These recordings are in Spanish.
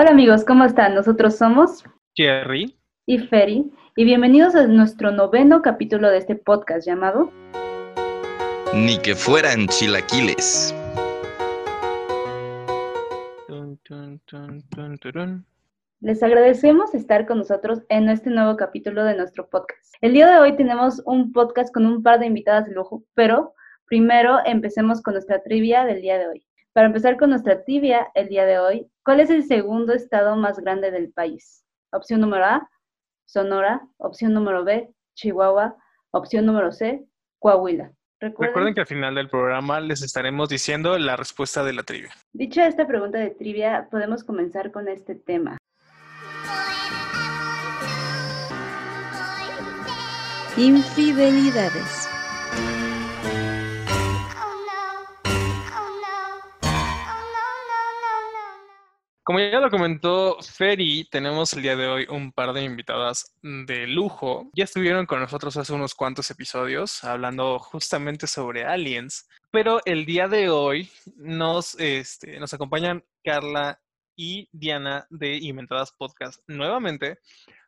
Hola amigos, ¿cómo están? Nosotros somos Jerry y Ferry y bienvenidos a nuestro noveno capítulo de este podcast llamado Ni que fueran chilaquiles. Tun, tun, tun, tun, turun. Les agradecemos estar con nosotros en este nuevo capítulo de nuestro podcast. El día de hoy tenemos un podcast con un par de invitadas de lujo, pero primero empecemos con nuestra trivia del día de hoy. Para empezar con nuestra trivia el día de hoy, ¿cuál es el segundo estado más grande del país? Opción número A, Sonora. Opción número B, Chihuahua. Opción número C, Coahuila. Recuerden, Recuerden que al final del programa les estaremos diciendo la respuesta de la trivia. dicha esta pregunta de trivia, podemos comenzar con este tema. Infidelidades. Como ya lo comentó Ferry, tenemos el día de hoy un par de invitadas de lujo. Ya estuvieron con nosotros hace unos cuantos episodios hablando justamente sobre aliens, pero el día de hoy nos, este, nos acompañan Carla y Diana de Inventadas Podcast nuevamente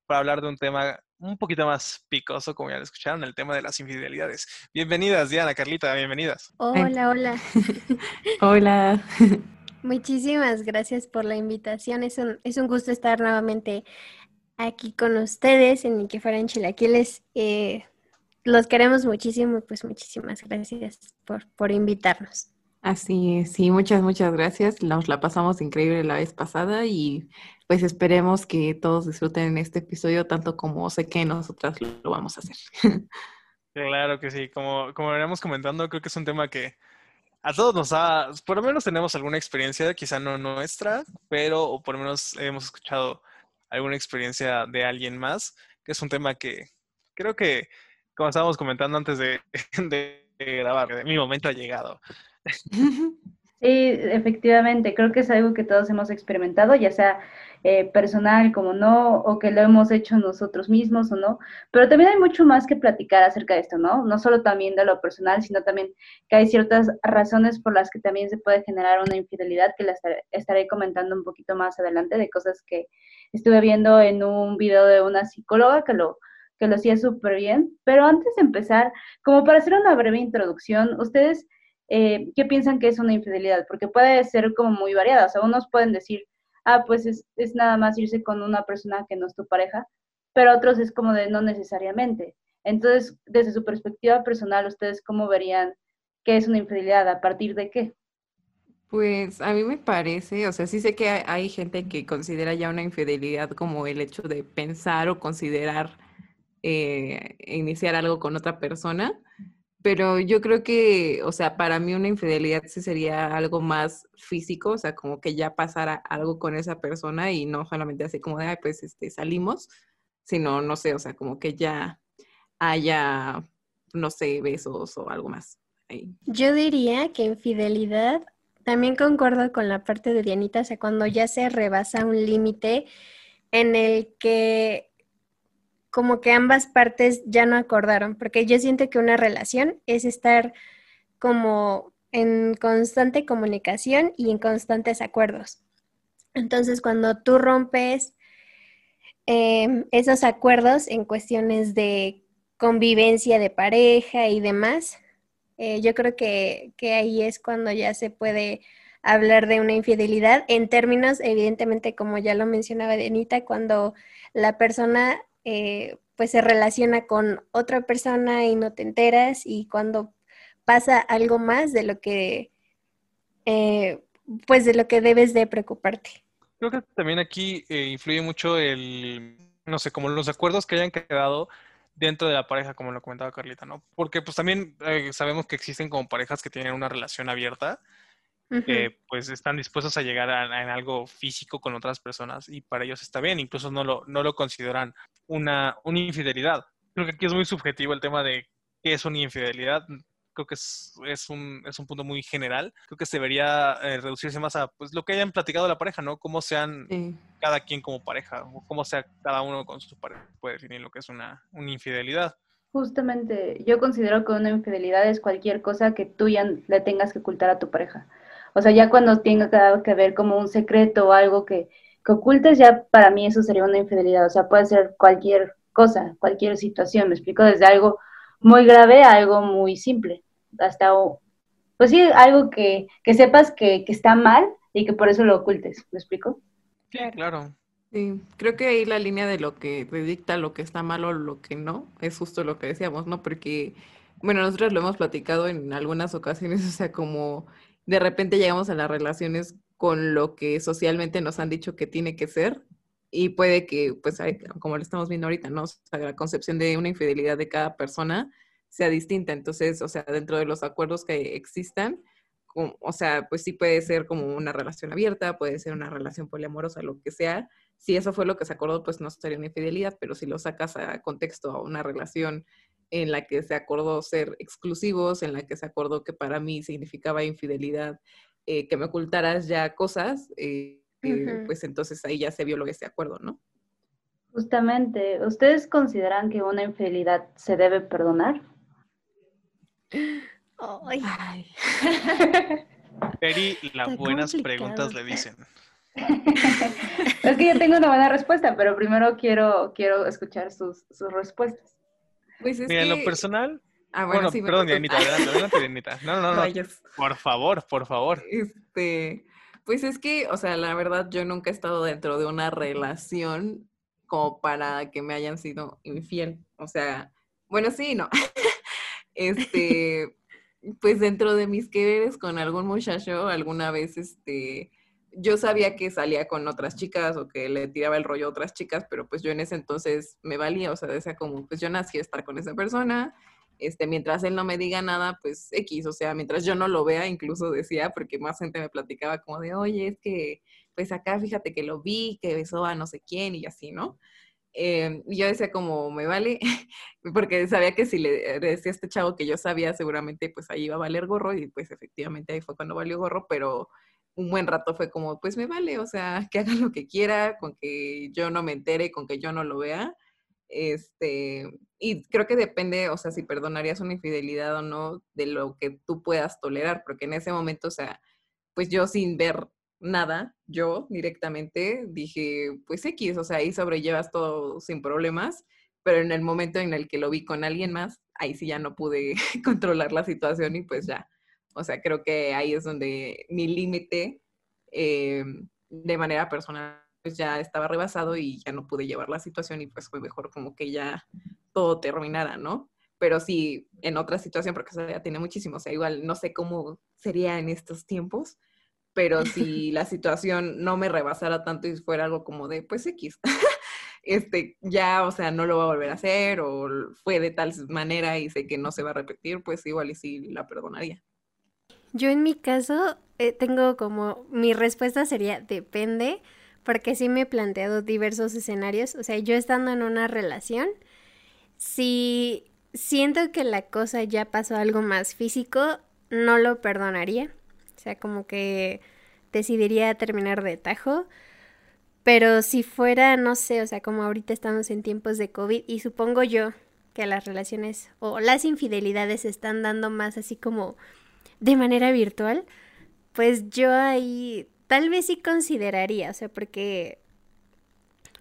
para hablar de un tema un poquito más picoso, como ya lo escucharon, el tema de las infidelidades. Bienvenidas, Diana, Carlita, bienvenidas. Hola, hola. Hola. Muchísimas gracias por la invitación. Es un, es un gusto estar nuevamente aquí con ustedes en Ni que fueran chilaquiles. Eh, los queremos muchísimo y pues muchísimas gracias por, por invitarnos. Así es, sí, muchas, muchas gracias. Nos la pasamos increíble la vez pasada y pues esperemos que todos disfruten este episodio tanto como sé que nosotras lo, lo vamos a hacer. Claro que sí, como, como veníamos comentando, creo que es un tema que a todos nos ha, por lo menos tenemos alguna experiencia, quizá no nuestra, pero o por lo menos hemos escuchado alguna experiencia de alguien más, que es un tema que creo que, como estábamos comentando antes de, de grabar, mi momento ha llegado. Sí, efectivamente, creo que es algo que todos hemos experimentado, ya sea eh, personal como no, o que lo hemos hecho nosotros mismos o no, pero también hay mucho más que platicar acerca de esto, ¿no? No solo también de lo personal, sino también que hay ciertas razones por las que también se puede generar una infidelidad, que estaré- estaré comentando un poquito más adelante, de cosas que estuve viendo en un video de una psicóloga que lo, que lo hacía súper bien, pero antes de empezar, como para hacer una breve introducción, ustedes eh, ¿qué piensan que es una infidelidad? Porque puede ser como muy variada. O sea, unos pueden decir, ah, pues es, es nada más irse con una persona que no es tu pareja, pero otros es como de no necesariamente. Entonces, desde su perspectiva personal, ¿ustedes cómo verían qué es una infidelidad? ¿A partir de qué? Pues a mí me parece, o sea, sí sé que hay, gente que considera ya una infidelidad como el hecho de pensar o considerar eh, iniciar algo con otra persona, pero yo creo que, o sea, para mí una infidelidad sí sería algo más físico, o sea, como que ya pasara algo con esa persona y no solamente así como de, ay, pues este, salimos, sino, no sé, o sea, como que ya haya, no sé, besos o algo más. ahí. Yo diría que infidelidad, también concuerdo con la parte de Dianita, o sea, cuando ya se rebasa un límite en el que como que ambas partes ya no acordaron, porque yo siento que una relación es estar como en constante comunicación y en constantes acuerdos. Entonces, cuando tú rompes em, esos acuerdos en cuestiones de convivencia de pareja y demás, eh, yo creo que, que ahí es cuando ya se puede hablar de una infidelidad en términos, evidentemente, como ya lo mencionaba Denita, cuando la persona eh, pues se relaciona con otra persona y no te enteras y cuando pasa algo más de lo que, eh, pues de lo que debes de preocuparte. Creo que también aquí eh, influye mucho el, no sé, como los acuerdos que hayan quedado dentro de la pareja, como lo comentaba Carlita, ¿no? Porque pues también eh, sabemos que existen como parejas que tienen una relación abierta, que pues están dispuestos a llegar a, a- en algo físico con otras personas y para ellos está bien, incluso no lo, no lo consideran una, una infidelidad. Creo que aquí es muy subjetivo el tema de qué es una infidelidad. Creo que es, es un, es un punto muy general. Creo que se debería eh, reducirse más a pues, lo que hayan platicado la pareja, ¿no? Cómo sean Sí. cada quien como pareja o cómo sea cada uno con su pareja. Puede definir lo que es una, una infidelidad. Justamente, yo considero que una infidelidad es cualquier cosa que tú ya le tengas que ocultar a tu pareja. O sea, ya cuando tenga que ver como un secreto o algo que, que ocultes, ya para mí eso sería una infidelidad. O sea, puede ser cualquier cosa, cualquier situación, me explico, desde algo muy grave a algo muy simple, hasta, pues sí, algo que, que sepas que, que está mal y que por eso lo ocultes, ¿me explico? Sí, claro. Sí, creo que ahí la línea de lo que te dicta lo que está mal o lo que no, es justo lo que decíamos, ¿no? Porque, bueno, nosotros lo hemos platicado en algunas ocasiones, o sea, como de repente llegamos a las relaciones con lo que socialmente nos han dicho que tiene que ser y puede que, pues, como lo estamos viendo ahorita, ¿no? La concepción de una infidelidad de cada persona sea distinta. Entonces, o sea, dentro de los acuerdos que existan, o sea, pues sí puede ser como una relación abierta, puede ser una relación poliamorosa, lo que sea. Si eso fue lo que se acordó, pues no sería una infidelidad, pero si lo sacas a contexto a una relación en la que se acordó ser exclusivos, en la que se acordó que para mí significaba infidelidad eh, que me ocultaras ya cosas, eh, eh, pues entonces ahí ya se violó ese acuerdo, ¿no? Justamente, ¿ustedes consideran que una infidelidad se debe perdonar? Ay. Eri, las buenas preguntas le dicen. es que yo tengo una buena respuesta, pero primero quiero, quiero escuchar sus, sus respuestas. Pues es Mira, en lo personal, Ah, bueno, bueno, sí, perdón. Dianita, adelante, adelante, Dianita. No, no, no, Rayos. por favor, por favor. Este, pues es que, o sea, la verdad, yo nunca he estado dentro de una relación como para que me hayan sido infiel. O sea, bueno, sí, y no. Este, pues dentro de mis quereres con algún muchacho, alguna vez, este, yo sabía que salía con otras chicas o que le tiraba el rollo a otras chicas, pero pues yo en ese entonces me valía, o sea, decía como, pues yo nací a estar con esa persona, este, mientras él no me diga nada, pues X, o sea, mientras yo no lo vea, incluso decía, porque más gente me platicaba como de, oye, es que, pues acá fíjate que lo vi, que besó a no sé quién y así, ¿no? Eh, yo decía como, me vale, porque sabía que si le decía a este chavo que yo sabía, seguramente pues ahí iba a valer gorro y pues efectivamente ahí fue cuando valió gorro, pero un buen rato fue como, pues me vale, o sea, que haga lo que quiera, con que yo no me entere, con que yo no lo vea. Este, y creo que depende, o sea, si perdonarías una infidelidad o no, de lo que tú puedas tolerar, porque en ese momento, o sea, pues yo sin ver nada, yo directamente dije, pues X, o sea, ahí sobrellevas todo sin problemas, pero en el momento en el que lo vi con alguien más, ahí sí ya no pude controlar la situación y pues ya, o sea, creo que ahí es donde mi límite eh, de manera personal pues ya estaba rebasado y ya no pude llevar la situación y pues fue mejor como que ya todo terminara, ¿no? Pero sí, en otra situación, porque eso ya tiene muchísimo, o sea, igual no sé cómo sería en estos tiempos, pero si la situación no me rebasara tanto y fuera algo como de, pues X, este, ya, o sea, no lo va a volver a hacer o fue de tal manera y sé que no se va a repetir, pues igual y sí la perdonaría. Yo en mi caso eh, tengo como, mi respuesta sería depende, porque sí me he planteado diversos escenarios, o sea, yo estando en una relación, si siento que la cosa ya pasó algo más físico, no lo perdonaría, o sea, como que decidiría terminar de tajo, pero si fuera, no sé, o sea, como ahorita estamos en tiempos de COVID y supongo yo que las relaciones o las infidelidades se están dando más así como de manera virtual, pues yo ahí tal vez sí consideraría, o sea, porque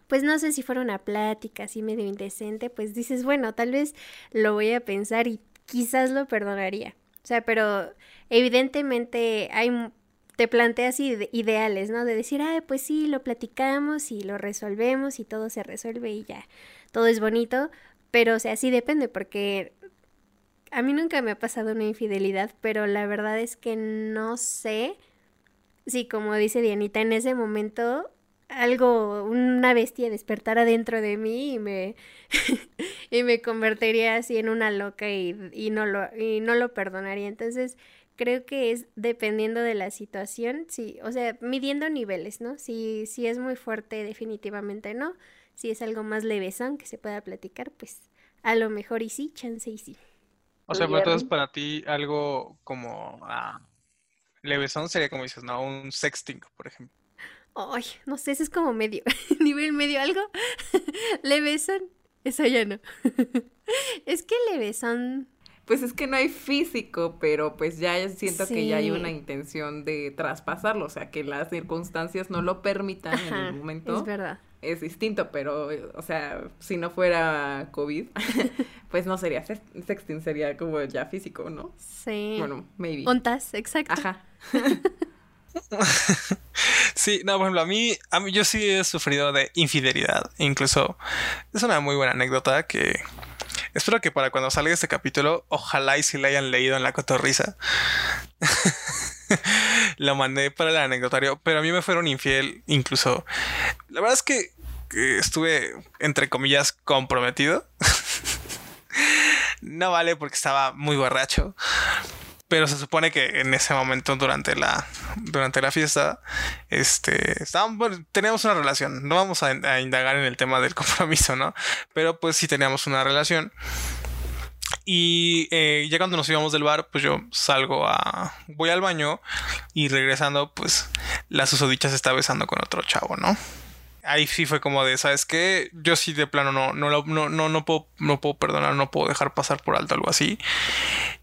pues no sé si fuera una plática así medio indecente, pues dices, bueno, tal vez lo voy a pensar y quizás lo perdonaría. O sea, pero evidentemente hay te planteas ide ideales, ¿no? De decir, ay, pues sí, lo platicamos y lo resolvemos y todo se resuelve y ya, todo es bonito, pero o sea, sí depende porque a mí nunca me ha pasado una infidelidad, pero la verdad es que no sé si, como dice Dianita, en ese momento algo, una bestia despertara dentro de mí y me, y me convertiría así en una loca y, y, no lo, y no lo perdonaría. Entonces, creo que es dependiendo de la situación, sí, o sea, midiendo niveles, ¿no? Si, si es muy fuerte, definitivamente no. Si es algo más levesón que se pueda platicar, pues a lo mejor y sí, chance y sí. O sea, pero entonces para ti algo como ah, levesón sería como dices, ¿no? Un sexting, por ejemplo. Ay, no sé, eso es como medio, nivel medio algo. levesón, eso ya no. es que levesón. pues es que no hay físico, pero pues ya siento que ya hay una intención de traspasarlo, o sea, que las circunstancias no lo permitan en el momento. es verdad. Es distinto, pero, o sea, si no fuera COVID, pues no sería sex- sexting, sería como ya físico, ¿no? Sí. Bueno, maybe. Ontas, exacto. Ajá. Sí, no, por ejemplo, a mí, a mí yo sí he sufrido de infidelidad. Incluso es una muy buena anécdota que espero que para cuando salga este capítulo, ojalá y si la hayan leído en la cotorriza. Lo mandé para el anecdotario, pero a mí me fueron infiel incluso. La verdad es que, estuve, entre comillas, comprometido. no vale porque estaba muy borracho. Pero se supone que en ese momento, durante la, durante la fiesta, este, estábamos, teníamos una relación. No vamos a, a indagar en el tema del compromiso, ¿no? Pero pues sí teníamos una relación. Y eh, ya cuando nos íbamos del bar, pues yo salgo a. Voy al baño y regresando, pues la susodicha se está besando con otro chavo, ¿no? Ahí sí fue como de, ¿sabes qué? Yo sí de plano no, no, no, no, no, puedo, no puedo perdonar, no puedo dejar pasar por alto algo así.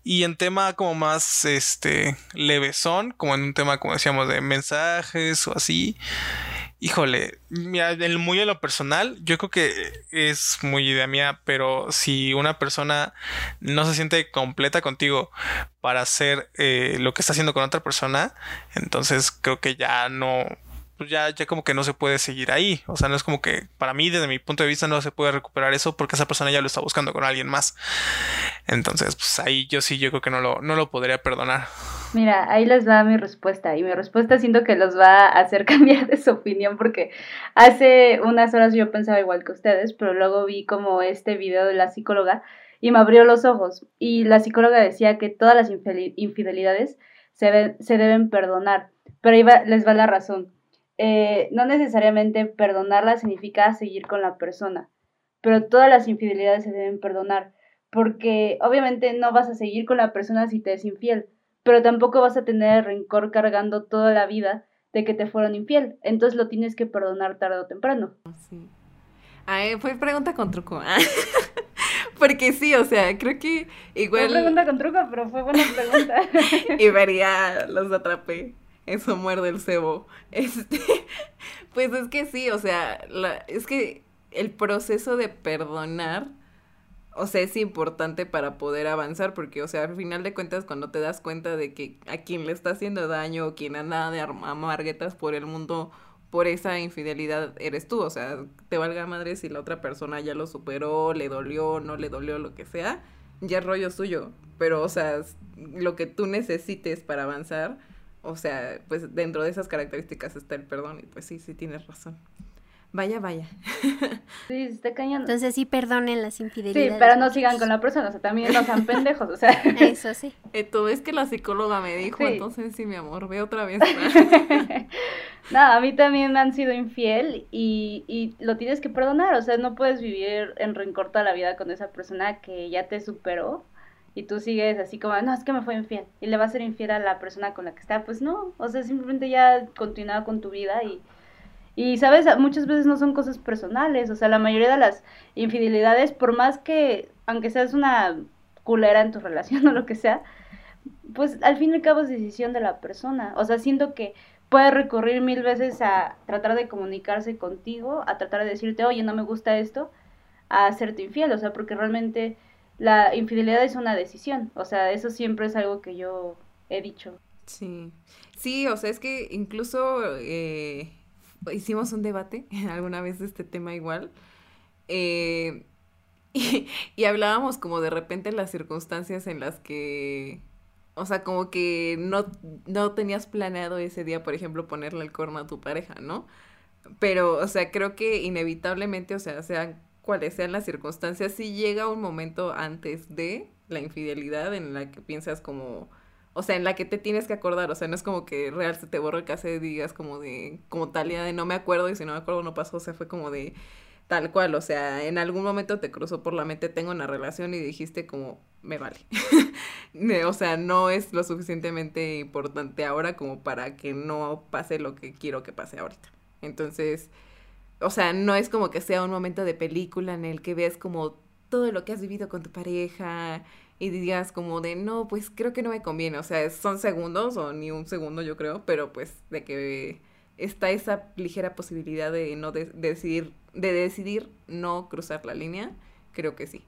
Y en tema como más este levesón, como en un tema como decíamos de mensajes o así. Híjole, mira, muy en lo personal, yo creo que es muy idea mía, pero si una persona no se siente completa contigo para hacer eh, lo que está haciendo con otra persona, entonces creo que ya no, pues ya, ya como que no se puede seguir ahí. O sea, no es como que para mí, desde mi punto de vista, no se puede recuperar eso porque esa persona ya lo está buscando con alguien más. Entonces, pues ahí yo sí, yo creo que no lo, no lo podría perdonar. Mira, ahí les va mi respuesta. Y mi respuesta siento que los va a hacer cambiar de su opinión porque hace unas horas yo pensaba igual que ustedes, pero luego vi como este video de la psicóloga y me abrió los ojos. Y la psicóloga decía que todas las infidelidades se, ve- se deben perdonar. Pero ahí va- les va la razón. Eh, no necesariamente perdonarla significa seguir con la persona, pero todas las infidelidades se deben perdonar. Porque obviamente no vas a seguir con la persona si te es infiel pero tampoco vas a tener rencor cargando toda la vida de que te fueron infiel. Entonces lo tienes que perdonar tarde o temprano. Sí. Ay, fue pregunta con truco. Porque sí, o sea, creo que Fue igual. pregunta con truco, pero fue buena pregunta. y vería, los atrapé. Eso muerde el cebo. Este, pues es que sí, o sea, es que el proceso de perdonar, o sea, es importante para poder avanzar, porque, o sea, al final de cuentas, cuando te das cuenta de que a quien le está haciendo daño o quien anda de amarguetas por el mundo por esa infidelidad eres tú, o sea, te valga madre si la otra persona ya lo superó, le dolió, no le dolió, lo que sea, ya es rollo suyo, pero, o sea, lo que tú necesites para avanzar, o sea, pues dentro de esas características está el perdón y pues sí, sí tienes razón. Vaya, vaya. Sí, se está cañando. Entonces sí perdonen las Sí, infidelidades. pero no sigan con la persona, o sea, también no sean pendejos, o sea. Eso sí. Eh, todo es que la psicóloga me dijo, Sí. entonces sí, mi amor, ve otra vez. No, a mí también me han sido infiel y, y lo tienes que perdonar, o sea, no puedes vivir en rencor toda la vida con esa persona que ya te superó y tú sigues así como, no, es que me fue infiel y le va a ser infiel a la persona con la que está, pues no, o sea, simplemente ya continúa con tu vida y, y sabes, muchas veces no son cosas personales, o sea, la mayoría de las infidelidades, por más que, aunque seas una culera en tu relación o lo que sea, pues al fin y al cabo es decisión de la persona, o sea, siento que puede recurrir mil veces a tratar de comunicarse contigo, a tratar de decirte, oye, no me gusta esto, a hacerte infiel, o sea, porque realmente la infidelidad es una decisión, o sea, eso siempre es algo que yo he dicho. Sí, sí, o sea, es que incluso eh, hicimos un debate alguna vez de este tema igual, eh, y, y hablábamos como de repente las circunstancias en las que, o sea, como que no, no tenías planeado ese día, por ejemplo, ponerle el corno a tu pareja, ¿no? Pero, o sea, creo que inevitablemente, o sea, sean cuales sean las circunstancias, sí llega un momento antes de la infidelidad en la que piensas como, o sea, en la que te tienes que acordar, o sea, no es como que real se te borra el cassette y digas como de, como tal de no me acuerdo y si no me acuerdo no pasó, o sea, fue como de tal cual, o sea, en algún momento te cruzó por la mente, tengo una relación y dijiste como, me vale. O sea, no es lo suficientemente importante ahora como para que no pase lo que quiero que pase ahorita. Entonces, o sea, no es como que sea un momento de película en el que ves como todo lo que has vivido con tu pareja y digas como de, no, pues creo que no me conviene, o sea, son segundos o ni un segundo yo creo, pero pues de que está esa ligera posibilidad de no decidir, de decidir no cruzar la línea, creo que sí.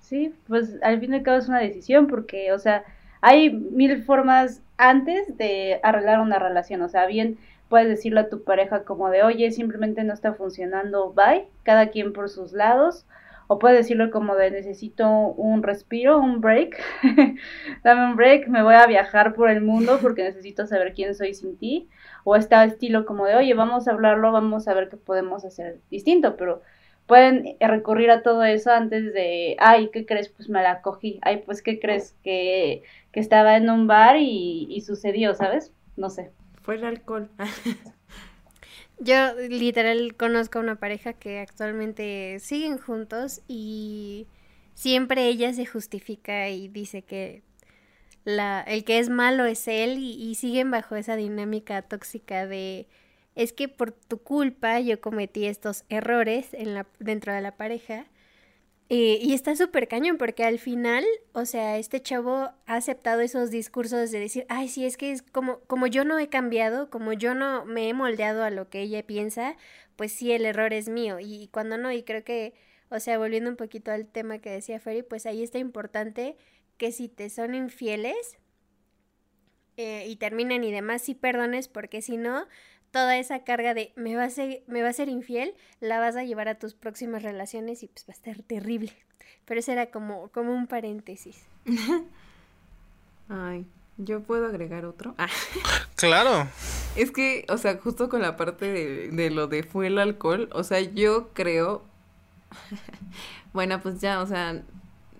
Sí, pues al fin y al cabo es una decisión porque, o sea, hay mil formas antes de arreglar una relación, o sea, bien puedes decirle a tu pareja como de, oye, simplemente no está funcionando, bye, cada quien por sus lados, o puedes decirlo como de, necesito un respiro, un break, dame un break, me voy a viajar por el mundo porque necesito saber quién soy sin ti, o está estilo como de, oye, vamos a hablarlo, vamos a ver qué podemos hacer distinto, pero pueden recurrir a todo eso antes de, ay, ¿qué crees? Pues me la cogí, ay, pues ¿qué crees? Que, que estaba en un bar y sucedió, ¿sabes? No sé. Fue el alcohol. Yo literal conozco a una pareja que actualmente siguen juntos y siempre ella se justifica y dice que la, el que es malo es él y, y siguen bajo esa dinámica tóxica de es que por tu culpa yo cometí estos errores en la, dentro de la pareja. Eh, y está súper cañón porque al final, o sea, este chavo ha aceptado esos discursos de decir, ay, sí, es que es como, como yo no he cambiado, como yo no me he moldeado a lo que ella piensa, pues sí, el error es mío. Y, cuando no, y creo que, o sea, volviendo un poquito al tema que decía Ferry, pues ahí está importante que si te son infieles eh, y terminan y demás, sí perdones, porque si no, toda esa carga de me va a ser, me va a ser infiel, la vas a llevar a tus próximas relaciones y pues va a estar terrible. Pero eso era como, como un paréntesis. Ay, ¿yo puedo agregar otro? Ah. Claro. Es que, o sea, justo con la parte de, de lo de fue el alcohol, o sea, yo creo... bueno, pues ya, o sea,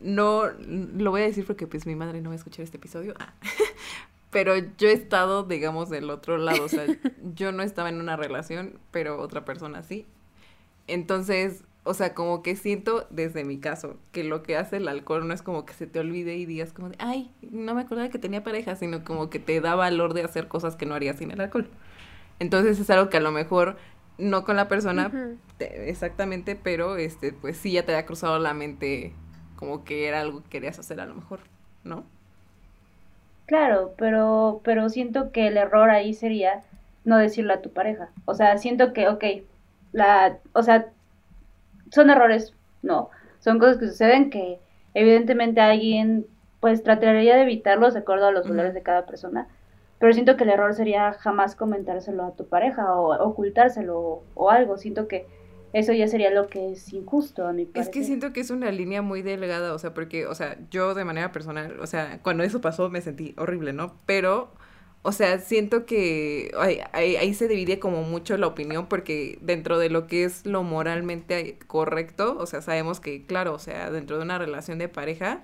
no lo voy a decir porque pues mi madre no va a escuchar este episodio. Ah pero yo he estado, digamos, del otro lado, o sea, yo no estaba en una relación, pero otra persona sí. Entonces, o sea, como que siento desde mi caso que lo que hace el alcohol no es como que se te olvide y digas como de, ay, no me acordaba que tenía pareja, sino como que te da valor de hacer cosas que no harías sin el alcohol. Entonces es algo que a lo mejor no con la persona exactamente, pero este pues sí ya te ha cruzado la mente como que era algo que querías hacer a lo mejor, ¿no? Claro, pero, pero siento que el error ahí sería no decirle a tu pareja. O sea, siento que, ok, la, o sea, son errores, no, son cosas que suceden que evidentemente alguien pues trataría de evitarlos de acuerdo a los valores de cada persona, pero siento que el error sería jamás comentárselo a tu pareja o ocultárselo o algo, siento que eso ya sería lo que es injusto a mi parecer. Es que siento que es una línea muy delgada, o sea, porque, o sea, yo de manera personal, o sea, cuando eso pasó me sentí horrible, ¿no? Pero, o sea, siento que ahí, ahí, se divide como mucho la opinión, porque dentro de lo que es lo moralmente correcto, o sea, sabemos que, claro, o sea, dentro de una relación de pareja,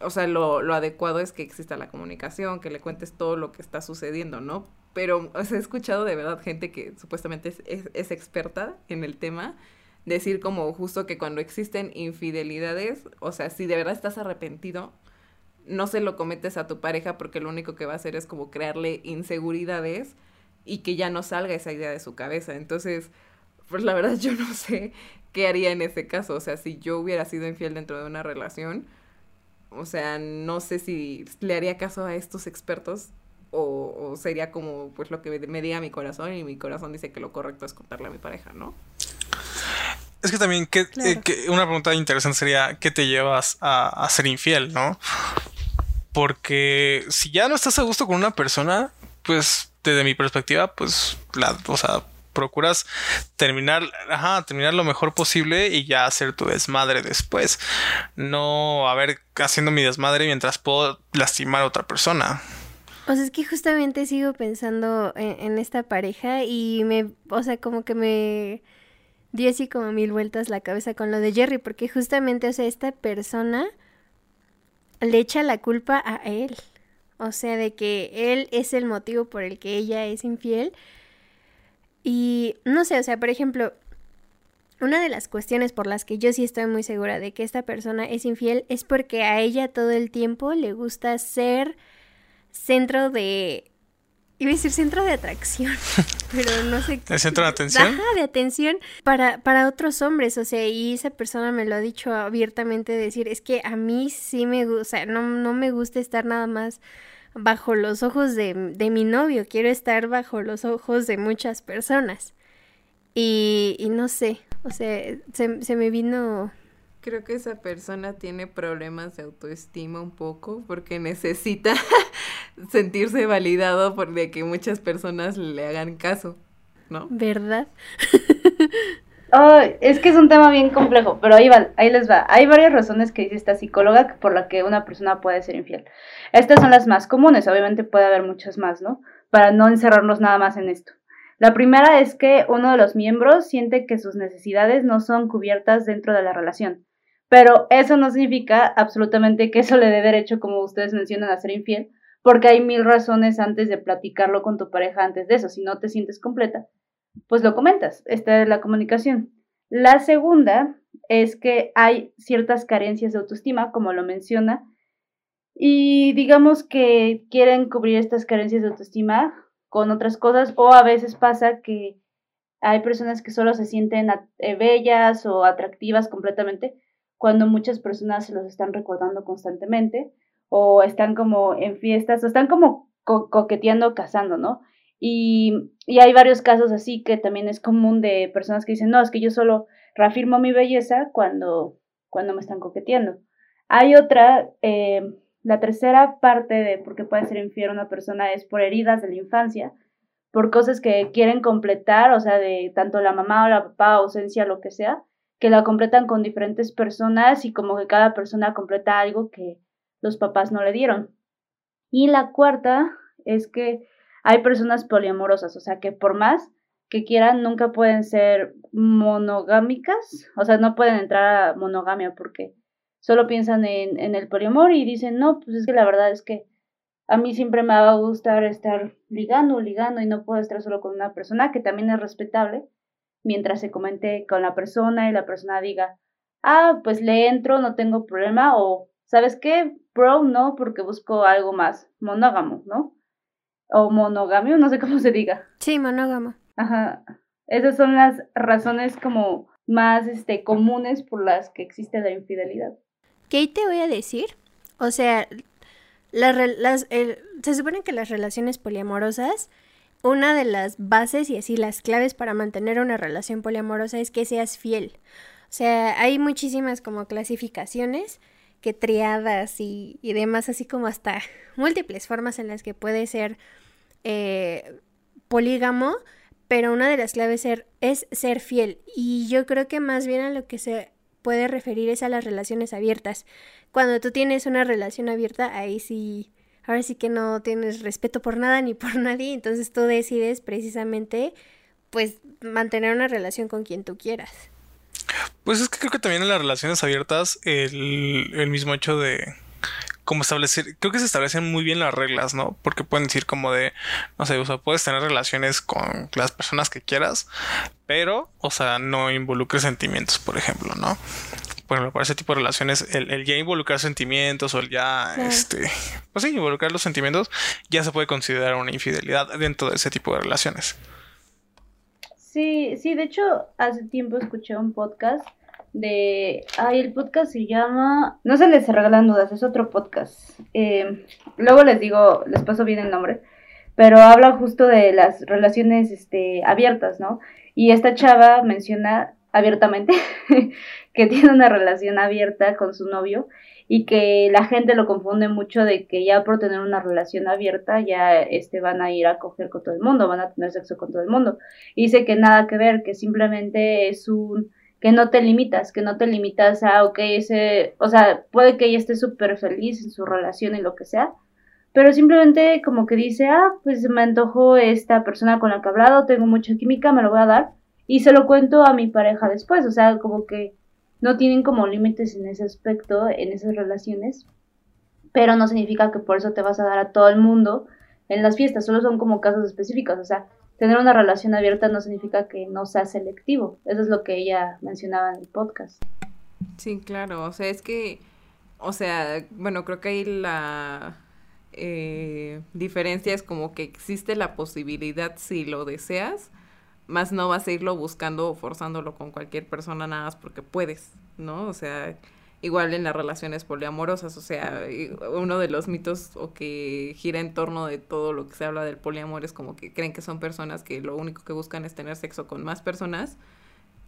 o sea, lo, lo adecuado es que exista la comunicación, que le cuentes todo lo que está sucediendo, ¿no? Pero he escuchado de verdad gente que supuestamente es, es, experta en el tema decir como justo que cuando existen infidelidades, o sea, si de verdad estás arrepentido, no se lo cometes a tu pareja porque lo único que va a hacer es como crearle inseguridades y que ya no salga esa idea de su cabeza. Entonces, pues la verdad yo no sé qué haría en ese caso. O sea, si yo hubiera sido infiel dentro de una relación, o sea, no sé si le haría caso a estos expertos o, sería como pues lo que me diga mi corazón y mi corazón dice que lo correcto es contarle a mi pareja, ¿no? Es que también que, eh, una pregunta interesante sería ¿qué te llevas a, ser infiel, no? Porque si ya no estás a gusto con una persona, pues desde mi perspectiva, pues la, o sea, procuras terminar, ajá, terminar lo mejor posible y ya hacer tu desmadre después. No a ver haciendo mi desmadre mientras puedo lastimar a otra persona. O sea, es que justamente sigo pensando en, esta pareja y me, o sea, como que me dio así como mil vueltas la cabeza con lo de Jerry, porque justamente, o sea, esta persona le echa la culpa a él. O sea, de que él es el motivo por el que ella es infiel. Y no sé, o sea, por ejemplo, una de las cuestiones por las que yo sí estoy muy segura de que esta persona es infiel es porque a ella todo el tiempo le gusta ser centro de iba a decir centro de atracción, pero no sé. ¿El centro de atención? Ajá, de atención para, para otros hombres, o sea, y esa persona me lo ha dicho abiertamente, decir, es que a mí sí me gusta, o sea, no, no me gusta estar nada más bajo los ojos de, de mi novio, quiero estar bajo los ojos de muchas personas. Y, y no sé, o sea, se, se me vino Creo que esa persona tiene problemas de autoestima un poco porque necesita sentirse validado por de que muchas personas le hagan caso, ¿no? ¿Verdad? Oh, es que es un tema bien complejo, pero ahí va, ahí les va. Hay varias razones que dice esta psicóloga por la que una persona puede ser infiel. Estas son las más comunes, obviamente puede haber muchas más, ¿no? Para no encerrarnos nada más en esto. La primera es que uno de los miembros siente que sus necesidades no son cubiertas dentro de la relación. Pero eso no significa absolutamente que eso le dé derecho, como ustedes mencionan, a ser infiel, porque hay mil razones antes de platicarlo con tu pareja antes de eso. Si no te sientes completa, pues lo comentas. Esta es la comunicación. La segunda es que hay ciertas carencias de autoestima, como lo menciona, y digamos que quieren cubrir estas carencias de autoestima con otras cosas, o a veces pasa que hay personas que solo se sienten eh, bellas o atractivas completamente, cuando muchas personas se los están recordando constantemente o están como en fiestas o están como coqueteando, casando, ¿no? Y, y, hay varios casos así que también es común de personas que dicen, no, es que yo solo reafirmo mi belleza cuando, cuando me están coqueteando. Hay otra, eh, la tercera parte de por qué puede ser infiel una persona es por heridas de la infancia, por cosas que quieren completar, o sea, de tanto la mamá o la papá, ausencia, lo que sea, que la completan con diferentes personas y como que cada persona completa algo que los papás no le dieron. Y la cuarta es que hay personas poliamorosas, o sea que por más que quieran, nunca pueden ser monogámicas, o sea, no pueden entrar a monogamia porque solo piensan en, en el poliamor y dicen, no, pues es que la verdad es que a mí siempre me va a gustar estar ligando, ligando y no puedo estar solo con una persona, que también es respetable, mientras se comente con la persona y la persona diga, ah, pues le entro, no tengo problema, o, ¿sabes qué? Bro, no, porque busco algo más monógamo, ¿no? O monogamio, no sé cómo se diga. Sí, monógamo. Ajá. Esas son las razones como más este, comunes por las que existe la infidelidad. ¿Qué te voy a decir? O sea, las, se supone que las relaciones poliamorosas una de las bases y así las claves para mantener una relación poliamorosa es que seas fiel. O sea, hay muchísimas como clasificaciones que triadas y, y demás, así como hasta múltiples formas en las que puede ser eh, polígamo, pero una de las claves ser, es ser fiel. Y yo creo que más bien a lo que se puede referir es a las relaciones abiertas. Cuando tú tienes una relación abierta, ahí sí ahora sí que no tienes respeto por nada ni por nadie, entonces tú decides precisamente pues mantener una relación con quien tú quieras. Pues es que creo que también en las relaciones abiertas el, el mismo hecho de como establecer, creo que se establecen muy bien las reglas, ¿no? Porque pueden decir como de, no sé, o sea, puedes tener relaciones con las personas que quieras, pero, o sea, no involucres sentimientos, por ejemplo, ¿no? por ejemplo, para ese tipo de relaciones, el, ya involucrar sentimientos o el ya, este, pues sí, involucrar los sentimientos, ya se puede considerar una infidelidad dentro de ese tipo de relaciones. Sí, sí, de hecho, hace tiempo escuché un podcast de, ay, el podcast se llama, no se les regalan dudas, es otro podcast. Eh, luego les digo, les paso bien el nombre, pero habla justo de las relaciones este, abiertas, ¿no? Y esta chava menciona abiertamente que tiene una relación abierta con su novio y que la gente lo confunde mucho de que ya por tener una relación abierta ya este van a ir a coger con todo el mundo, van a tener sexo con todo el mundo. Y dice que nada que ver, que simplemente es un que no te limitas, que no te limitas a, ok, ese, o sea, puede que ella esté súper feliz en su relación y lo que sea, pero simplemente como que dice, ah, pues me antojó esta persona con la que he hablado, tengo mucha química, me lo voy a dar, y se lo cuento a mi pareja después, o sea, como que no tienen como límites en ese aspecto, en esas relaciones, pero no significa que por eso te vas a dar a todo el mundo en las fiestas, solo son como casos específicos, o sea, tener una relación abierta no significa que no sea selectivo, eso es lo que ella mencionaba en el podcast. Sí, claro, o sea, es que, o sea, bueno, creo que ahí la, eh, diferencia es como que existe la posibilidad si lo deseas, más no vas a irlo buscando o forzándolo con cualquier persona nada más porque puedes, ¿no? O sea, igual en las relaciones poliamorosas, o sea, uno de los mitos o que gira en torno de todo lo que se habla del poliamor es como que creen que son personas que lo único que buscan es tener sexo con más personas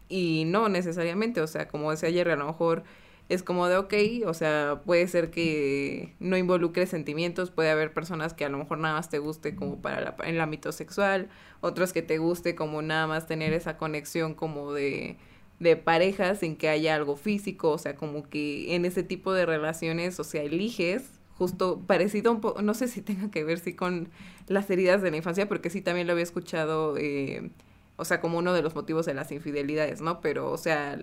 y no necesariamente, o sea, como decía ayer, a lo mejor es como de, ok, o sea, puede ser que no involucre sentimientos, puede haber personas que a lo mejor nada más te guste como para el ámbito sexual, otros que te guste como nada más tener esa conexión como de, de pareja sin que haya algo físico, o sea, como que en ese tipo de relaciones, o sea, eliges justo parecido un poco, no sé si tenga que ver sí con las heridas de la infancia, porque sí también lo había escuchado eh, o sea, como uno de los motivos de las infidelidades, ¿no? Pero, o sea,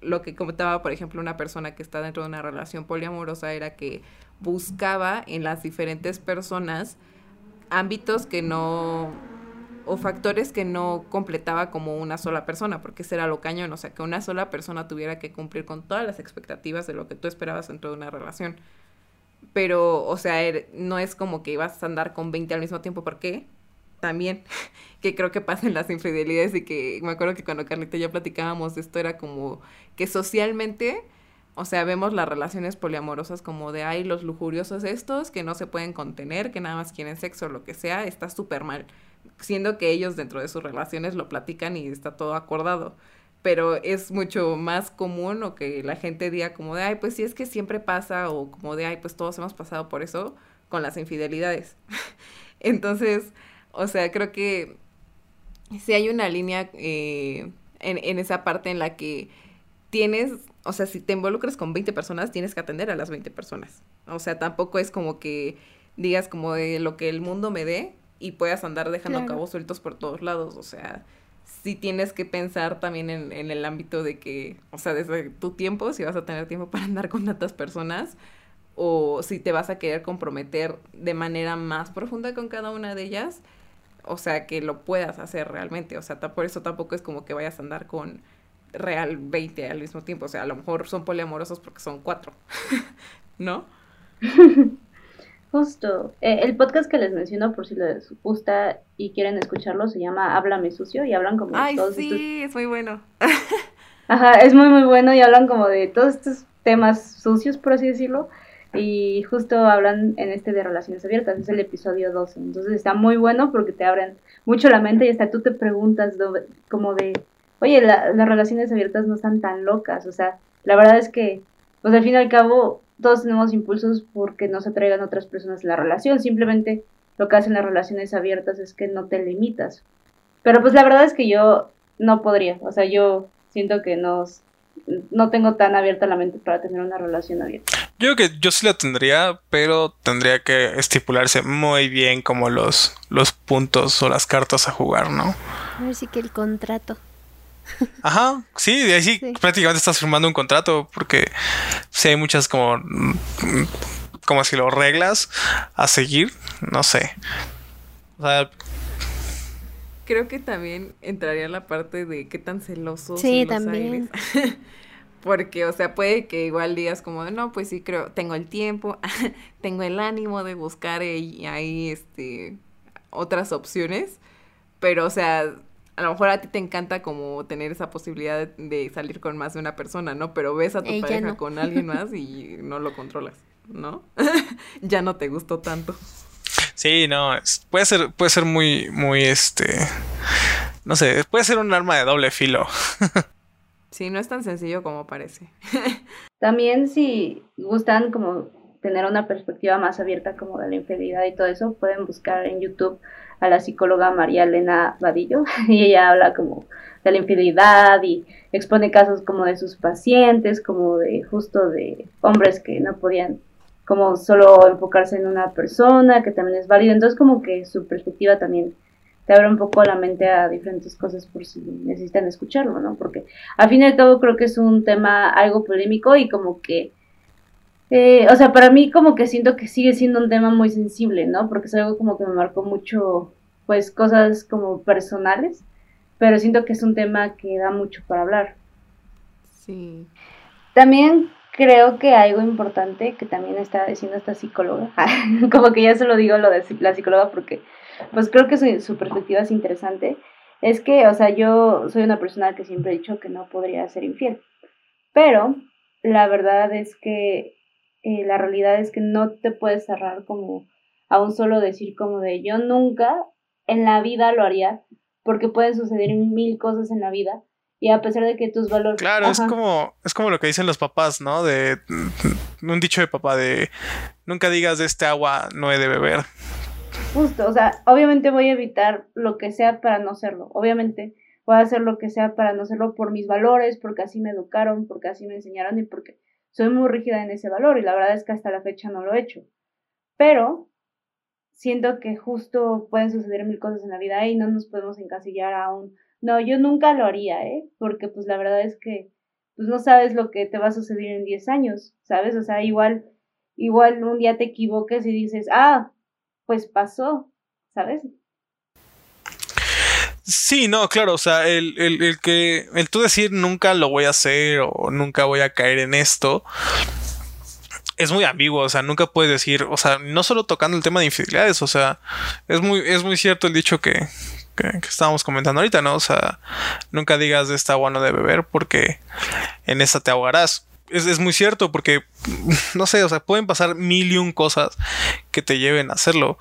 lo que comentaba, por ejemplo, una persona que está dentro de una relación poliamorosa era que buscaba en las diferentes personas ámbitos que no o factores que no completaba como una sola persona, porque ese era lo cañón, o sea, que una sola persona tuviera que cumplir con todas las expectativas de lo que tú esperabas dentro de una relación. Pero, o sea, er, no es como que ibas a andar con 20 al mismo tiempo, ¿por qué? También, que creo que pasan las infidelidades y que me acuerdo que cuando Carlita y yo platicábamos de esto era como que socialmente, o sea, vemos las relaciones poliamorosas como de, ay, los lujuriosos estos que no se pueden contener, que nada más quieren sexo o lo que sea, está súper mal, siendo que ellos dentro de sus relaciones lo platican y está todo acordado. Pero es mucho más común o que la gente diga como de, ay, pues sí es que siempre pasa o como de, ay, pues todos hemos pasado por eso con las infidelidades. Entonces, o sea, creo que si hay una línea eh, en, en esa parte en la que tienes, o sea, si te involucras con 20 personas, tienes que atender a las 20 personas. O sea, tampoco es como que digas como de lo que el mundo me dé y puedas andar dejando cabos sueltos por todos lados. O sea, sí tienes que pensar también en, en, el ámbito de que, o sea, desde tu tiempo, si vas a tener tiempo para andar con tantas personas, o si te vas a querer comprometer de manera más profunda con cada una de ellas, o sea, que lo puedas hacer realmente, o sea, por eso tampoco es como que vayas a andar con real 20 al mismo tiempo, o sea, a lo mejor son poliamorosos porque son cuatro, ¿no? Justo. Eh, el podcast que les menciono, por si les gusta y quieren escucharlo, se llama Háblame Sucio y hablan como Ay, sí, es muy bueno. Ajá, es muy, muy bueno y hablan como de todos estos temas sucios, por así decirlo, y justo hablan en este de relaciones abiertas, es el episodio 12. Entonces está muy bueno porque te abren mucho la mente y hasta tú te preguntas como de, oye, las relaciones abiertas no están tan locas. O sea, la verdad es que, pues al fin y al cabo, todos tenemos impulsos porque nos atraigan otras personas en la relación. Simplemente lo que hacen las relaciones abiertas es que no te limitas. Pero pues la verdad es que yo no podría. O sea, yo siento que nos no tengo tan abierta la mente para tener una relación abierta. Yo creo que yo sí la tendría, pero tendría que estipularse muy bien como los, los puntos o las cartas a jugar, ¿no? A ver si que el contrato. Ajá, sí, de ahí sí, prácticamente estás firmando un contrato porque sí hay muchas como, como si lo reglas a seguir, no sé. O sea, creo que también entraría la parte de qué tan celosos sí, también. Porque, o sea, puede que igual digas como, no, pues sí, creo, tengo el tiempo, tengo el ánimo de buscar ahí, este, otras opciones, pero, o sea, a lo mejor a ti te encanta como tener esa posibilidad de, salir con más de una persona, ¿no? Pero ves a tu pareja con alguien más y no lo controlas, ¿no? ya no te gustó tanto. Sí, no, puede ser, puede ser muy, muy, este, no sé, puede ser un arma de doble filo. sí, no es tan sencillo como parece. También si gustan como tener una perspectiva más abierta como de la infidelidad y todo eso, pueden buscar en YouTube a la psicóloga María Elena Vadillo y ella habla como de la infidelidad y expone casos como de sus pacientes, como de justo de hombres que no podían como solo enfocarse en una persona, que también es válido. Entonces como que su perspectiva también te abre un poco la mente a diferentes cosas por si necesitan escucharlo, ¿no? Porque al fin y al cabo creo que es un tema algo polémico y como que, eh, o sea, para mí como que siento que sigue siendo un tema muy sensible, ¿no? Porque es algo como que me marcó mucho, pues, cosas como personales, pero siento que es un tema que da mucho para hablar. Sí. También creo que algo importante que también está diciendo esta psicóloga, como que ya se lo digo lo de la psicóloga porque pues creo que su, perspectiva es interesante, es que, o sea, yo soy una persona que siempre he dicho que no podría ser infiel, pero la verdad es que eh, la realidad es que no te puedes cerrar como a un solo decir como de yo nunca en la vida lo haría, porque pueden suceder mil cosas en la vida y a pesar de que tus valores... Claro, es como, es como lo que dicen los papás, ¿no? De mm, un dicho de papá de nunca digas de este agua no he de beber. Justo, o sea, obviamente voy a evitar lo que sea para no serlo, obviamente voy a hacer lo que sea para no serlo por mis valores, porque así me educaron, porque así me enseñaron y porque soy muy rígida en ese valor y la verdad es que hasta la fecha no lo he hecho. Pero siento que justo pueden suceder mil cosas en la vida y no nos podemos encasillar a un, no, yo nunca lo haría, ¿eh? Porque pues la verdad es que pues no sabes lo que te va a suceder en 10 años, ¿sabes? O sea, igual, igual un día te equivoques y dices, ah, pues pasó, ¿sabes? Sí, no, claro, o sea, el, el, el, que, el tú decir nunca lo voy a hacer o nunca voy a caer en esto, es muy ambiguo, o sea, nunca puedes decir, o sea, no solo tocando el tema de infidelidades, o sea, es muy, es muy cierto el dicho que, que, estábamos comentando ahorita, ¿no? O sea, nunca digas de esta agua no de beber porque en esta te ahogarás. Es, es, muy cierto porque, no sé, o sea, pueden pasar mil y un cosas que te lleven a hacerlo.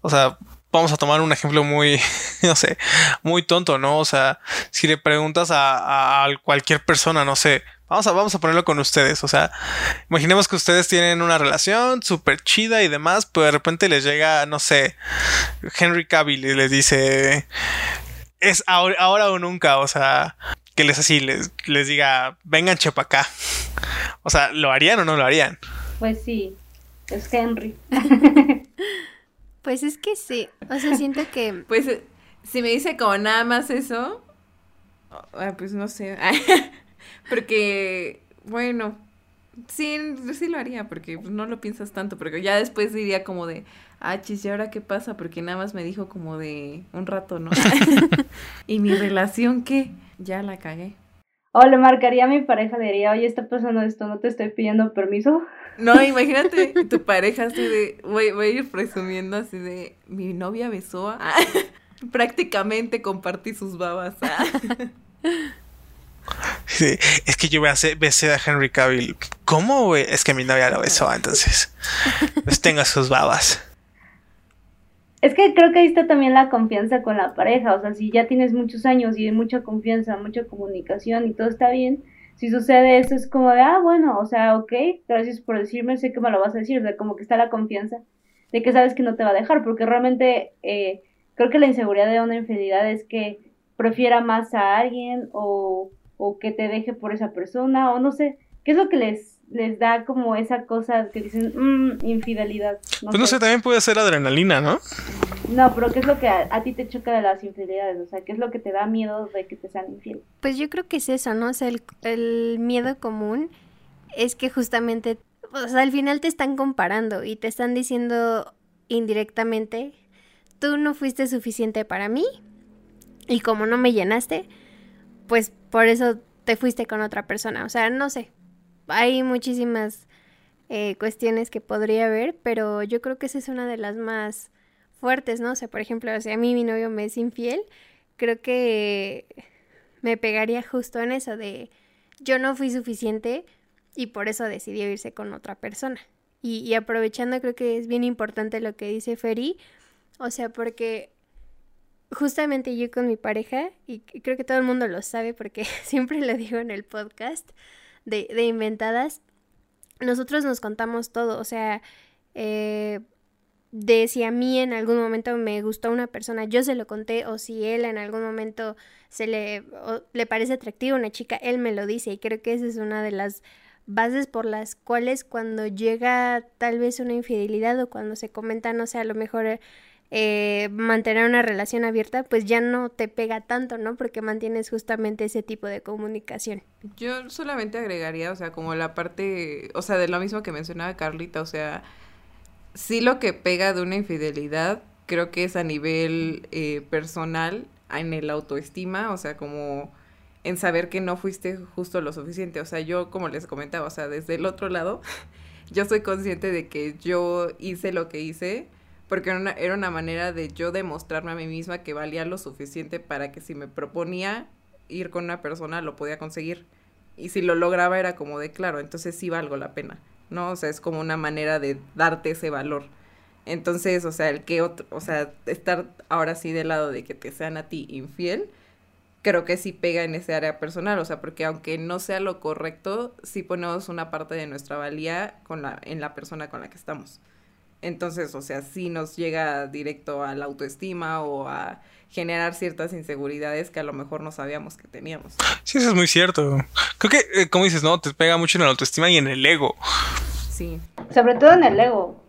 O sea, vamos a tomar un ejemplo muy, no sé, muy tonto, ¿no? O sea, si le preguntas a, a cualquier persona, no sé, vamos a, vamos a ponerlo con ustedes, o sea, imaginemos que ustedes tienen una relación súper chida y demás, pero de repente les llega, no sé, Henry Cavill y les dice, es ahora, ahora o nunca, o sea, que les así, les, les diga, vengan chepa acá. O sea, ¿lo harían o no lo harían? Pues sí, es Henry. Pues es que sí, o sea, siento que... Pues si me dice como nada más eso, pues no sé, porque, bueno, sí, sí lo haría, porque no lo piensas tanto, porque ya después diría como de, ah, chis, ¿y ahora qué pasa? Porque nada más me dijo como de un rato, ¿no? ¿Y mi relación qué? Ya la cagué. O le marcaría a mi pareja, le diría, oye, está pasando esto, ¿no te estoy pidiendo permiso? No, imagínate tu pareja así de, voy, voy a ir presumiendo así de, mi novia besó a... Prácticamente compartí sus babas. Sí, es que yo besé, besé a Henry Cavill. ¿Cómo? Es que mi novia lo besó, entonces. Pues tenga sus babas. Es que creo que ahí está también la confianza con la pareja. O sea, si ya tienes muchos años y mucha confianza, mucha comunicación y todo está bien, si sucede eso es como de, ah, bueno, o sea, ok, gracias por decirme, sé que me lo vas a decir, o sea, como que está la confianza de que sabes que no te va a dejar, porque realmente eh, creo que la inseguridad de una infidelidad es que prefiera más a alguien o, o que te deje por esa persona, o no sé, ¿qué es lo que les, les da como esa cosa que dicen, mmm, infidelidad? No pues no sé, también puede ser adrenalina, ¿no? No, pero ¿qué es lo que a, a, ti te choca de las infidelidades? O sea, ¿qué es lo que te da miedo de que te sean infiel? Pues yo creo que es eso, ¿no? O sea, el, el miedo común es que justamente, o sea, al final te están comparando y te están diciendo indirectamente, tú no fuiste suficiente para mí y como no me llenaste, pues por eso te fuiste con otra persona. O sea, no sé, hay muchísimas eh, cuestiones que podría haber, pero yo creo que esa es una de las más fuertes, ¿no? O sea, por ejemplo, si a mí mi novio me es infiel, creo que me pegaría justo en eso de yo no fui suficiente y por eso decidió irse con otra persona. Y, y aprovechando, creo que es bien importante lo que dice Feri, o sea, porque justamente yo con mi pareja, y creo que todo el mundo lo sabe porque siempre lo digo en el podcast de, de Inventadas, nosotros nos contamos todo, o sea, eh, de si a mí en algún momento me gustó una persona, yo se lo conté, o si él en algún momento se le, le parece atractiva una chica, él me lo dice y creo que esa es una de las bases por las cuales cuando llega tal vez una infidelidad o cuando se comenta, no sé, a lo mejor eh, mantener una relación abierta, pues ya no te pega tanto, ¿no? Porque mantienes justamente ese tipo de comunicación. Yo solamente agregaría, o sea, como la parte, o sea, de lo mismo que mencionaba Carlita, o sea, sí lo que pega de una infidelidad creo que es a nivel eh, personal, en el autoestima, o sea, como en saber que no fuiste justo lo suficiente. O sea, yo como les comentaba, o sea, desde el otro lado, yo soy consciente de que yo hice lo que hice porque era una, era una manera de yo demostrarme a mí misma que valía lo suficiente para que si me proponía ir con una persona lo podía conseguir. Y si lo lograba era como de claro, entonces sí valgo la pena, ¿no? O sea, es como una manera de darte ese valor. Entonces, o sea, el que otro, o sea, estar ahora sí del lado de que te sean a ti infiel, creo que sí pega en ese área personal, o sea, porque aunque no sea lo correcto, sí ponemos una parte de nuestra valía con la, en la persona con la que estamos. Entonces, o sea, sí nos llega directo a la autoestima o a generar ciertas inseguridades que a lo mejor no sabíamos que teníamos. Sí, eso es muy cierto. Creo que, eh, como dices, ¿no? Te pega mucho en la autoestima y en el ego. Sí. Sobre todo en el ego.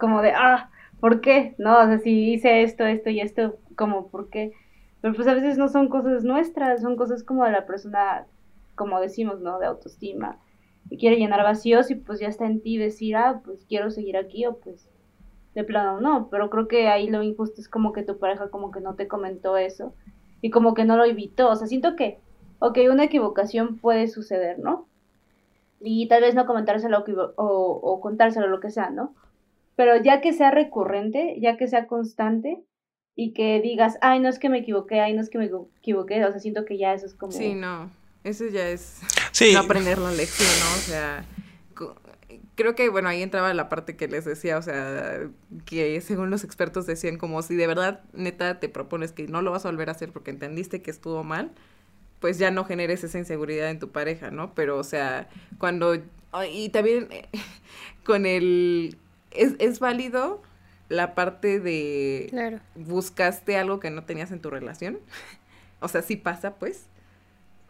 Como de, ah, ¿por qué? No, o sea, si hice esto, esto y esto, como, ¿por qué? Pero pues a veces no son cosas nuestras, son cosas como de la persona, como decimos, ¿no? De autoestima. Y quiere llenar vacíos y pues ya está en ti decir, ah, pues quiero seguir aquí o pues de plano no. Pero creo que ahí lo injusto es como que tu pareja como que no te comentó eso y como que no lo evitó. O sea, siento que, ok, una equivocación puede suceder, ¿no? Y tal vez no comentárselo o, o contárselo, lo que sea, ¿no? Pero ya que sea recurrente, ya que sea constante, y que digas, ay, no es que me equivoqué, ay, no es que me equivoqué, o sea, siento que ya eso es como... Sí, no, eso ya es Sí. no aprender la lección, ¿no? O sea, creo que, bueno, ahí entraba la parte que les decía, o sea, que según los expertos decían como si de verdad, neta, te propones que no lo vas a volver a hacer porque entendiste que estuvo mal, pues ya no generes esa inseguridad en tu pareja, ¿no? Pero, o sea, cuando... Y también eh, con el... Es, es válido la parte de Claro. buscaste algo que no tenías en tu relación. O sea, sí pasa, pues.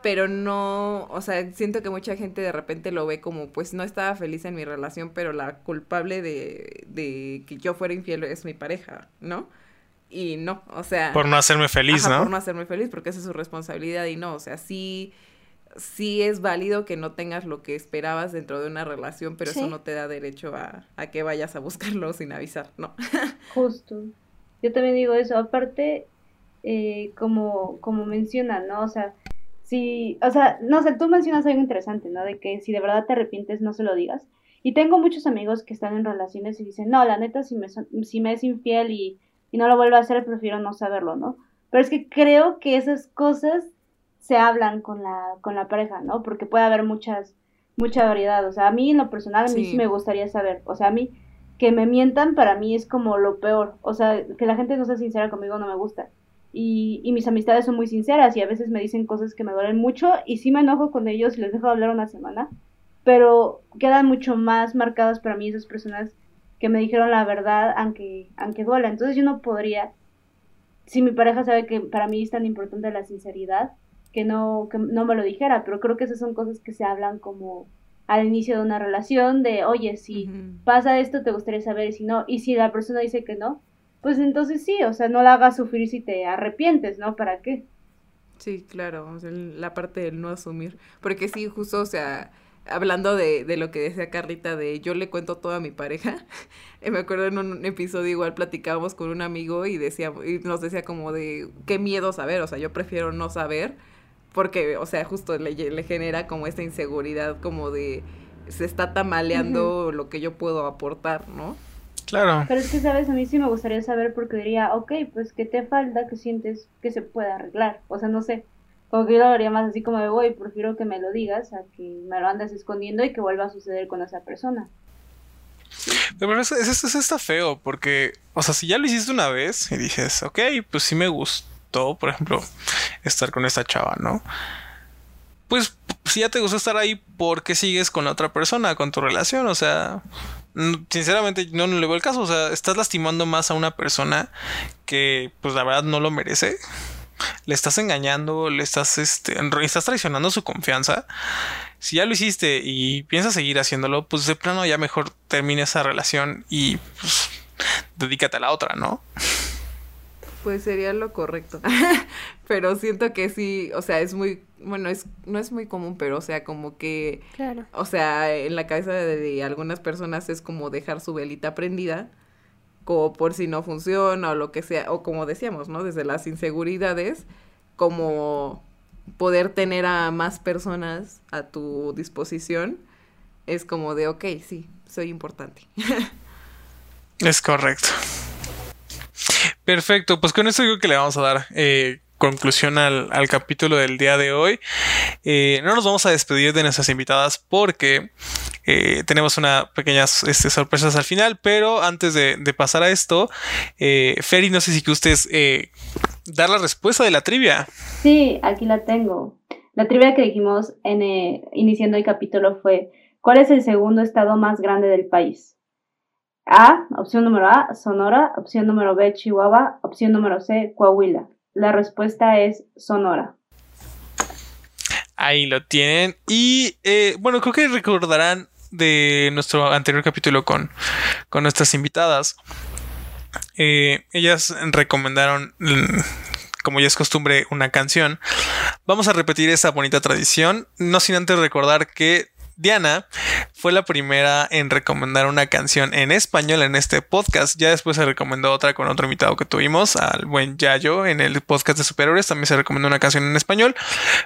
Pero no, o sea, siento que mucha gente de repente lo ve como, pues no estaba feliz en mi relación, pero la culpable de, de que yo fuera infiel es mi pareja, ¿no? Y no, o sea... Por no hacerme feliz, Ajá, ¿no? Por no hacerme feliz, porque esa es su responsabilidad y no, o sea, sí, sí es válido que no tengas lo que esperabas dentro de una relación, pero Sí. eso no te da derecho a, a que vayas a buscarlo sin avisar, ¿no? Justo. Yo también digo eso. Aparte, eh, como, como mencionan, ¿no? O sea, si, o sea, no sé, tú mencionas algo interesante, ¿no? De que si de verdad te arrepientes, no se lo digas. Y tengo muchos amigos que están en relaciones y dicen, no, la neta, si me, si me es infiel y, y no lo vuelvo a hacer, prefiero no saberlo, ¿no? Pero es que creo que esas cosas se hablan con la, con la pareja, ¿no? Porque puede haber muchas, mucha variedad. O sea, a mí en lo personal, a mí Sí. sí me gustaría saber. O sea, a mí que me mientan para mí es como lo peor. O sea, que la gente no sea sincera conmigo no me gusta. Y, y mis amistades son muy sinceras y a veces me dicen cosas que me duelen mucho y sí me enojo con ellos y les dejo de hablar una semana, pero quedan mucho más marcadas para mí esas personas que me dijeron la verdad aunque, aunque duela. Entonces yo no podría, si mi pareja sabe que para mí es tan importante la sinceridad, que no, que no me lo dijera, pero creo que esas son cosas que se hablan como al inicio de una relación, de, oye, si pasa esto, te gustaría saber, y si no, y si la persona dice que no, pues entonces sí, o sea, no la hagas sufrir si te arrepientes, ¿no? ¿Para qué? Sí, claro, o sea, la parte del no asumir. Porque sí, justo, o sea, hablando de, de lo que decía Carlita, de yo le cuento todo a mi pareja, me acuerdo en un episodio igual platicábamos con un amigo y decía, y nos decía como de qué miedo saber, o sea, yo prefiero no saber, porque, o sea, justo le, le genera como esta inseguridad como de se está tamaleando lo que yo puedo aportar, ¿no? Claro. Pero es que, ¿sabes? A mí sí me gustaría saber porque diría, ok, pues, ¿qué te falta? ¿Qué sientes que se puede arreglar? O sea, no sé, como que yo lo haría más así como de, voy, prefiero que me lo digas a que me lo andes escondiendo y que vuelva a suceder con esa persona. Pero eso, eso- eso está feo, porque, o sea, si ya lo hiciste una vez y dices, ok, pues sí me gustó, por ejemplo, estar con esta chava, ¿no? Pues si ya te gustó estar ahí, ¿por qué sigues con la otra persona, con tu relación? O sea, sinceramente no, no le veo el caso, o sea, estás lastimando más a una persona que, pues la verdad no lo merece. Le estás engañando, le estás, este, estás traicionando su confianza. Si ya lo hiciste y piensas seguir haciéndolo, pues de plano ya mejor termina esa relación y pues, dedícate a la otra, ¿no? Pues sería lo correcto. pero siento que sí, o sea, es muy, bueno, es, no es muy común, pero o sea, como que, Claro. o sea, en la cabeza de, de algunas personas es como dejar su velita prendida, como por si no funciona o lo que sea, o como decíamos, ¿no? Desde las inseguridades, como poder tener a más personas a tu disposición es como de, ok, sí, soy importante. Es correcto. Perfecto, pues con esto digo que le vamos a dar eh, conclusión al, capítulo del día de hoy. Eh, no nos vamos a despedir de nuestras invitadas porque eh, tenemos unas pequeñas este, sorpresas al final, pero antes de, pasar a esto, eh, Ferry, no sé si que ustedes dar la respuesta de la trivia. Sí, aquí la tengo. La trivia que dijimos en, iniciando el capítulo fue, ¿cuál es el segundo estado más grande del país? A, opción número A, Sonora, opción número B, Chihuahua, opción número C, Coahuila. La respuesta es Sonora. Ahí lo tienen. Y eh, bueno, creo que recordarán de nuestro anterior capítulo con, con nuestras invitadas. Eh, ellas recomendaron, mm, como ya es costumbre, una canción. Vamos a repetir esa bonita tradición, no sin antes recordar que Diana fue la primera en recomendar una canción en español en este podcast. Ya después se recomendó otra con otro invitado que tuvimos, al buen Yayo, en el podcast de Superhéroes. También se recomendó una canción en español,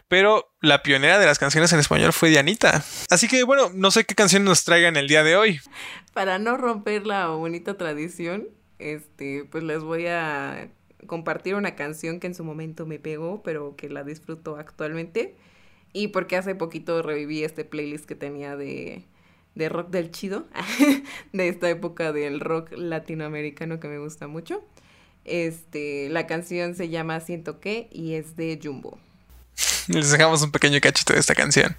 pero la pionera de las canciones en español fue Dianita. Así que bueno, no sé qué canción nos traigan el día de hoy. Para no romper la bonita tradición, este, pues les voy a compartir una canción que en su momento me pegó, pero que la disfruto actualmente. Y porque hace poquito reviví este playlist que tenía de, de rock del chido, de esta época del rock latinoamericano que me gusta mucho. Este, la canción se llama Siento que y es de Jumbo. Les dejamos un pequeño cachito de esta canción.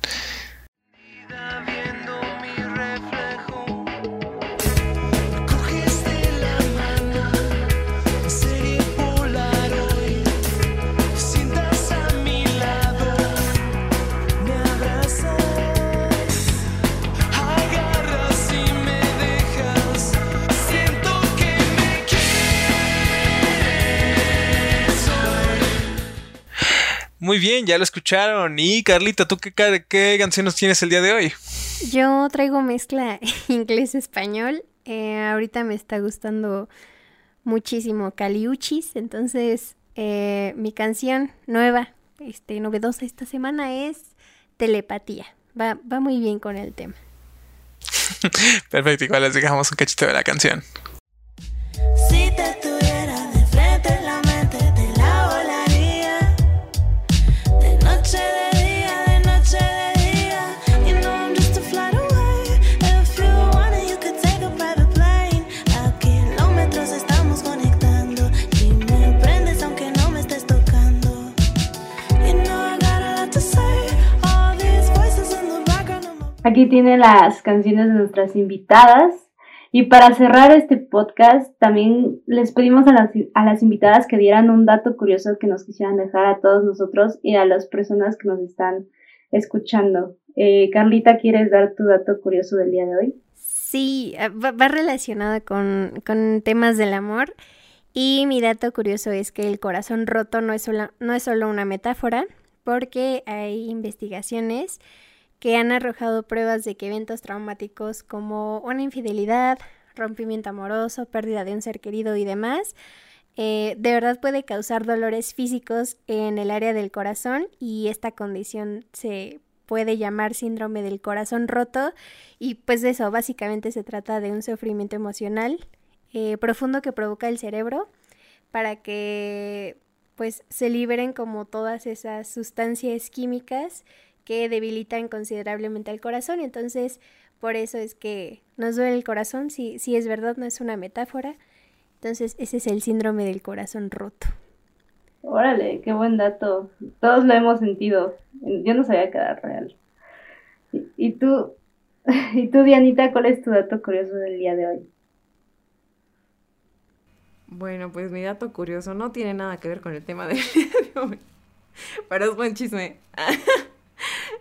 Muy bien, ya lo escucharon. Y Carlita, ¿tú qué, qué canciones tienes el día de hoy? Yo traigo mezcla inglés-español. Eh, ahorita me está gustando muchísimo Caliuchis, entonces eh, mi canción nueva, este, novedosa esta semana es Telepatía. Va, va muy bien con el tema. Perfecto, igual les dejamos un cachito de la canción. Aquí tiene las canciones de nuestras invitadas. Y para cerrar este podcast, también les pedimos a las, a las invitadas que dieran un dato curioso que nos quisieran dejar a todos nosotros y a las personas que nos están escuchando. Eh, Carlita, ¿quieres dar tu dato curioso del día de hoy? Sí, eh, va, relacionado con, con, temas del amor. Y mi dato curioso es que el corazón roto no es, no es solo una metáfora, porque hay investigaciones que han arrojado pruebas de que eventos traumáticos como una infidelidad, rompimiento amoroso, pérdida de un ser querido y demás, eh, de verdad puede causar dolores físicos en el área del corazón y esta condición se puede llamar síndrome del corazón roto. Y pues de eso básicamente se trata de un sufrimiento emocional eh, profundo que provoca el cerebro para que pues se liberen como todas esas sustancias químicas que debilitan considerablemente al corazón. Entonces, por eso es que nos duele el corazón, si, si es verdad, no es una metáfora. Entonces, ese es el síndrome del corazón roto. Órale, qué buen dato. Todos lo hemos sentido. Yo no sabía que era real. Y, tú, y tú, Dianita, ¿cuál es tu dato curioso del día de hoy? Bueno, pues mi dato curioso no tiene nada que ver con el tema del día de hoy. Pero es buen chisme.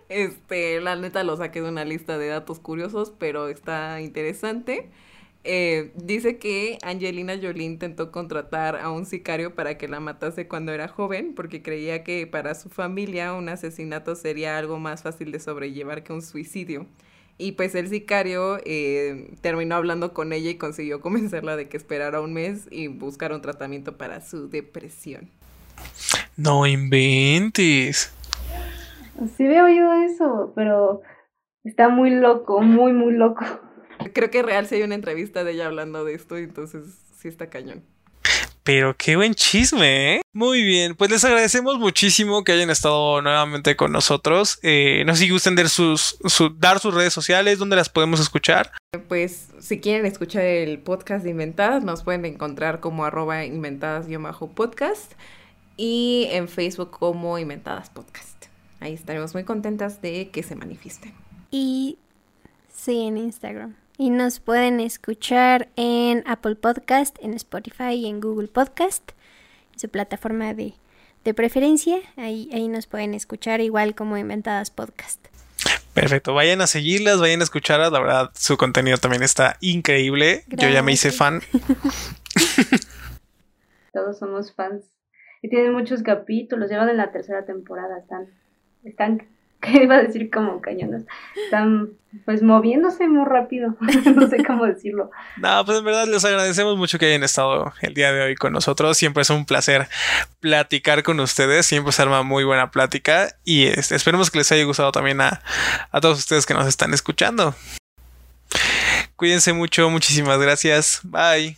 Este, la neta lo saqué de una lista de datos curiosos, pero está interesante. Eh, dice que Angelina Jolie intentó contratar a un sicario para que la matase cuando era joven, porque creía que para su familia un asesinato sería algo más fácil de sobrellevar que un suicidio. Y pues el sicario eh, terminó hablando con ella y consiguió convencerla de que esperara un mes y buscara un tratamiento para su depresión. No inventes. Sí había oído eso, pero está muy loco, muy, muy loco. Creo que real si hay una entrevista de ella hablando de esto, entonces sí está cañón. Pero qué buen chisme, ¿eh? Muy bien, pues les agradecemos muchísimo que hayan estado nuevamente con nosotros. Eh, no sé si gusten dar sus, su- dar sus redes sociales, donde las podemos escuchar. Pues si quieren escuchar el podcast de Inventadas, nos pueden encontrar como arroba inventadas-podcast y en Facebook como Inventadas Podcast. Ahí estaremos muy contentas de que se manifiesten. Y sí, en Instagram. Y nos pueden escuchar en Apple Podcast, en Spotify y en Google Podcast, en su plataforma de, de preferencia. Ahí, ahí nos pueden escuchar igual como Inventadas Podcast. Perfecto, vayan a seguirlas, vayan a escucharlas. La verdad, su contenido también está increíble. Yo ya me hice fan. Todos somos fans. Y tienen muchos capítulos, llevan en la tercera temporada, están, están, ¿qué iba a decir? Como cañones. Están pues moviéndose muy rápido, no sé cómo decirlo. No, pues en verdad les agradecemos mucho que hayan estado el día de hoy con nosotros. Siempre es un placer platicar con ustedes. Siempre se arma muy buena plática. Y este, esperemos que les haya gustado también a, a todos ustedes que nos están escuchando. Cuídense mucho, muchísimas gracias. Bye.